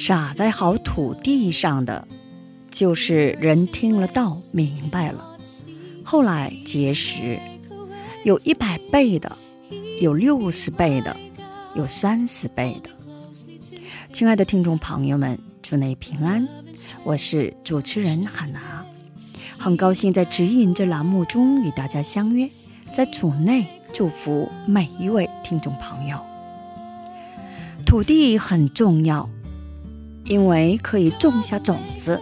where there's 傻在好土地上的，就是人听了道明白了，后来结识，有一百倍的，有六十倍的，有三十倍的。亲爱的听众朋友们，祝你平安，我是主持人海娜，很高兴在指引这栏目中与大家相约，在主内祝福每一位听众朋友。土地很重要。因为可以种下种子，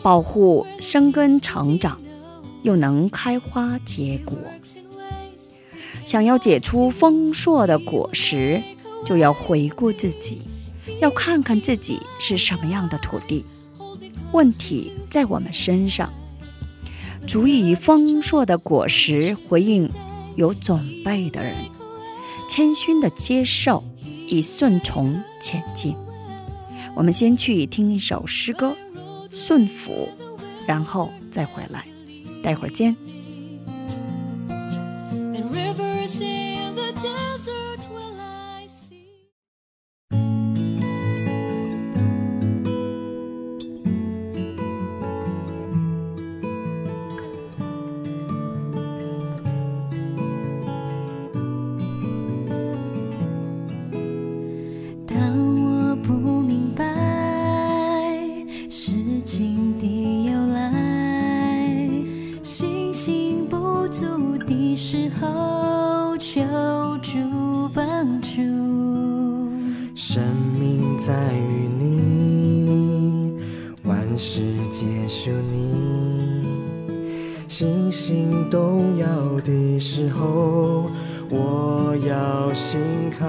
保护生根成长，又能开花结果。想要结出丰硕的果实，就要回顾自己，要看看自己是什么样的土地。问题在我们身上，足以丰硕的果实回应有准备的人，谦逊的接受，以顺从前进。我们先去听一首诗歌《顺服》，然后再回来。待会儿见。信心动摇的时候，我要信靠。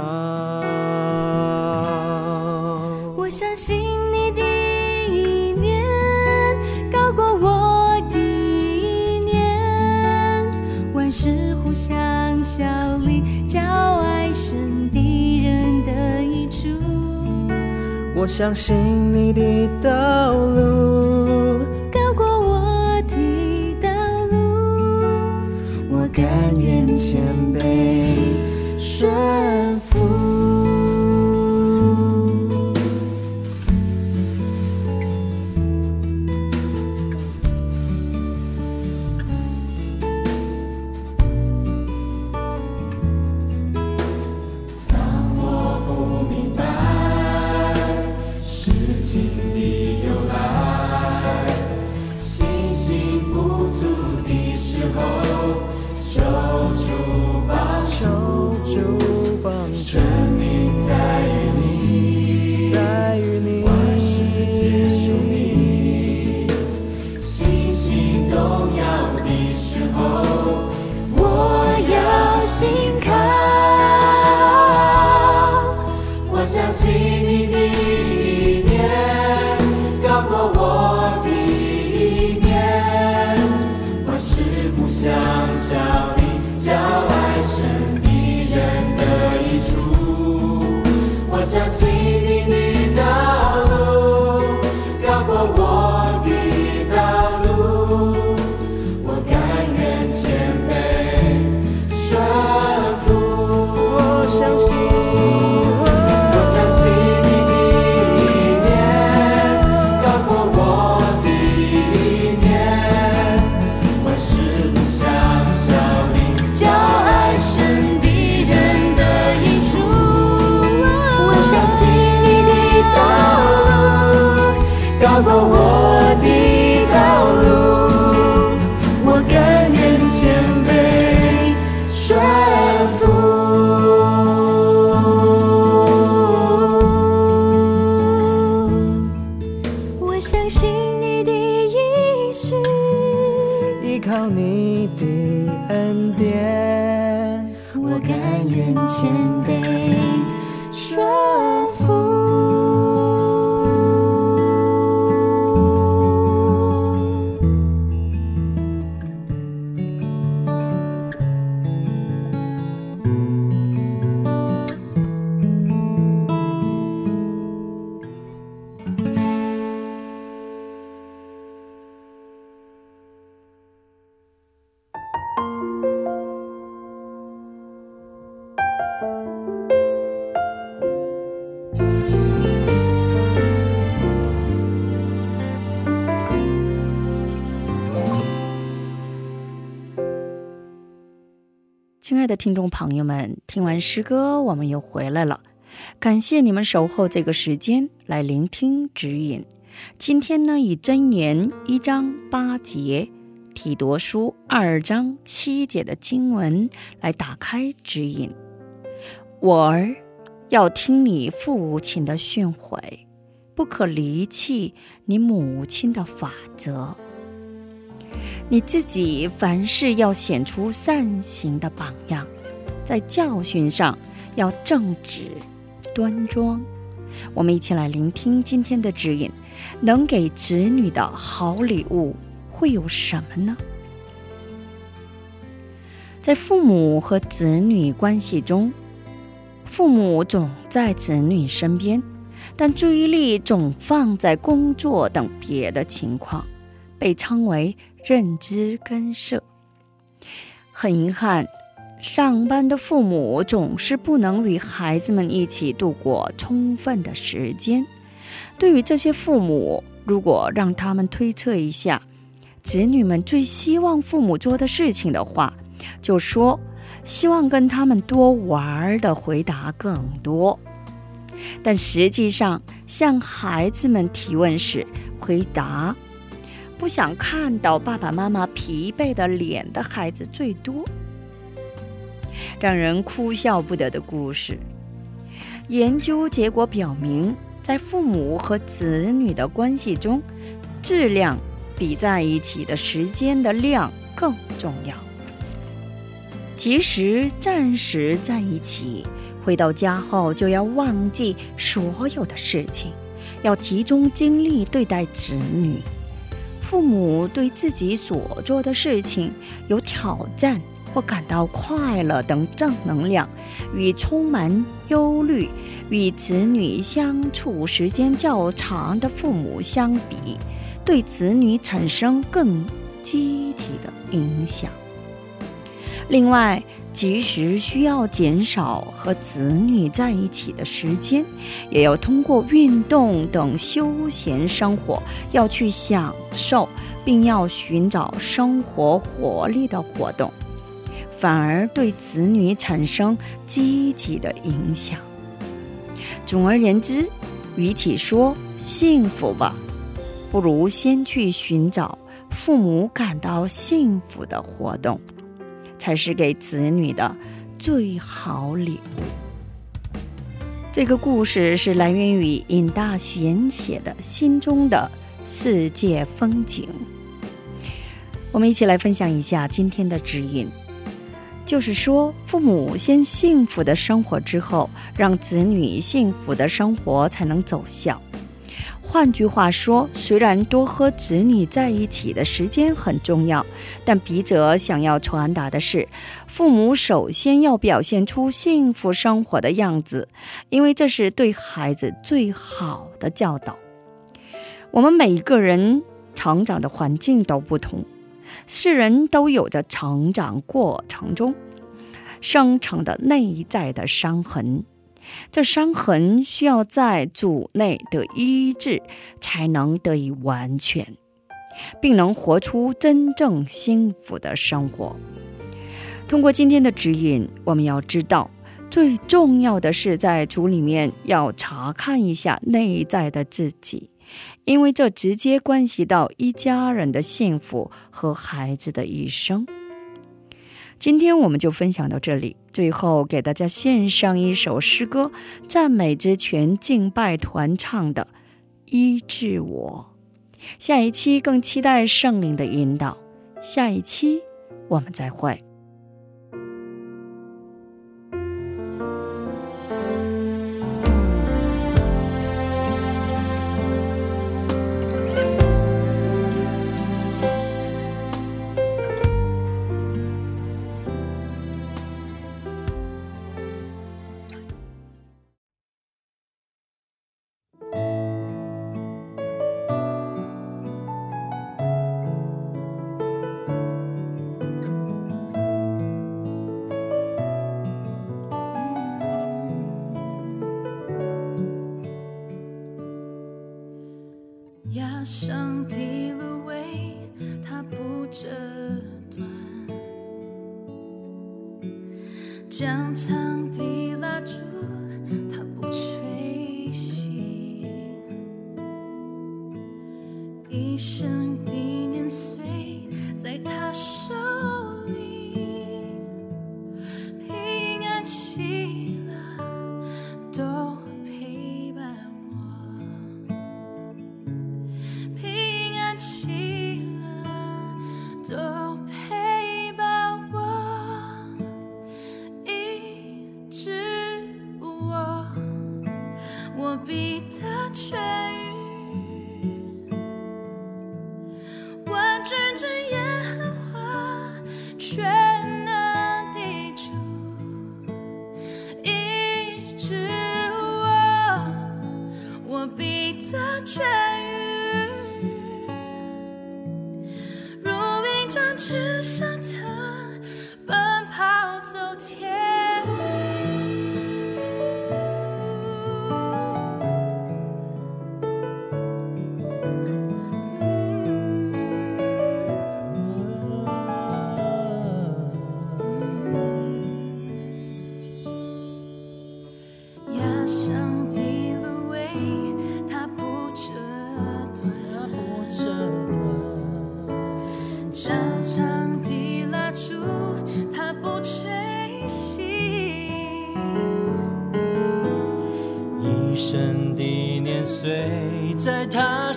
我相信你的意念高过我的意念，万事互相效力，叫爱神敌人的益处。我相信你的道路，亲爱的听众朋友们，听完诗歌，我们又回来了。感谢你们守候这个时间来聆听指引。今天呢，以箴言一章八节、体夺书二章七节的经文来打开指引。我儿，要听你父亲的训诲，不可离弃你母亲的法则。你自己凡事要显出善行的榜样，在教训上要正直、端庄。我们一起来聆听今天的指引，能给子女的好礼物会有什么呢？在父母和子女关系中，父母总在子女身边，但注意力总放在工作等别的情况，被称为。认知干涉，很遗憾，上班的父母总是不能与孩子们一起度过充分的时间。对于这些父母，如果让他们推测一下子女们最希望父母做的事情的话，就说希望跟他们多玩的回答更多。但实际上，向孩子们提问时，回答。不想看到爸爸妈妈疲惫的脸的孩子最多，让人哭笑不得的故事。研究结果表明，在父母和子女的关系中，质量比在一起的时间的量更重要。即使暂时在一起，回到家后就要忘记所有的事情，要集中精力对待子女。父母对自己所做的事情有挑战或感到快乐等正能量，与充满忧虑、与子女相处时间较长的父母相比，对子女产生更积极的影响。另外，即使需要减少和子女在一起的时间，也要通过运动等休闲生活，要去享受，并要寻找生活活力的活动，反而对子女产生积极的影响。总而言之，与其说幸福吧，不如先去寻找父母感到幸福的活动。才是给子女的最好礼物。这个故事是来源于尹大贤写的《心中的世界风景》。我们一起来分享一下今天的指引，就是说，父母先幸福的生活之后，让子女幸福的生活才能奏效。换句话说，虽然多和子女在一起的时间很重要，但笔者想要传达的是，父母首先要表现出幸福生活的样子，因为这是对孩子最好的教导。我们每一个人成长的环境都不同，世人都有着成长过程中生成的内在的伤痕。这伤痕需要在主内的医治，才能得以完全，并能活出真正幸福的生活。通过今天的指引，我们要知道，最重要的是在主里面要查看一下内在的自己，因为这直接关系到一家人的幸福和孩子的一生。今天我们就分享到这里。最后给大家献上一首诗歌，赞美之泉敬拜团唱的《医治我》。下一期更期待圣灵的引导。下一期我们再会。上的芦苇，它不折断。江城。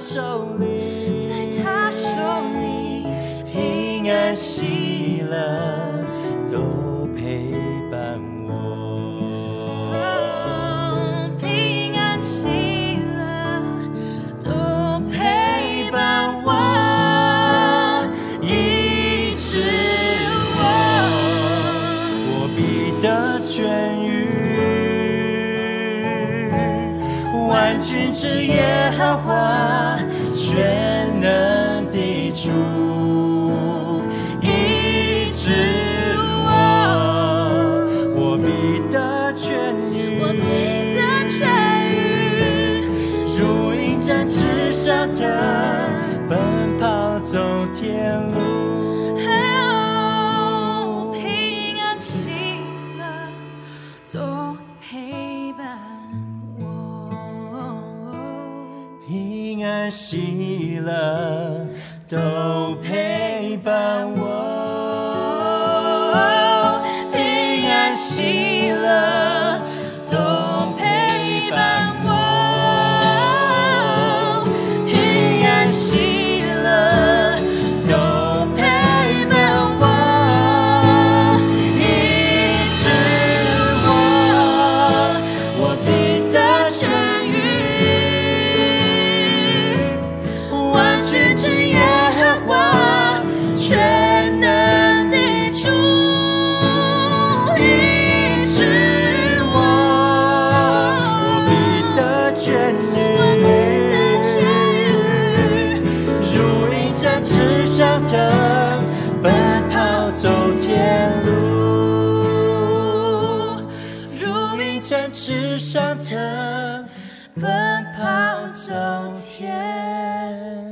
So. 平安喜乐都陪伴我，平安喜乐都陪伴我。time.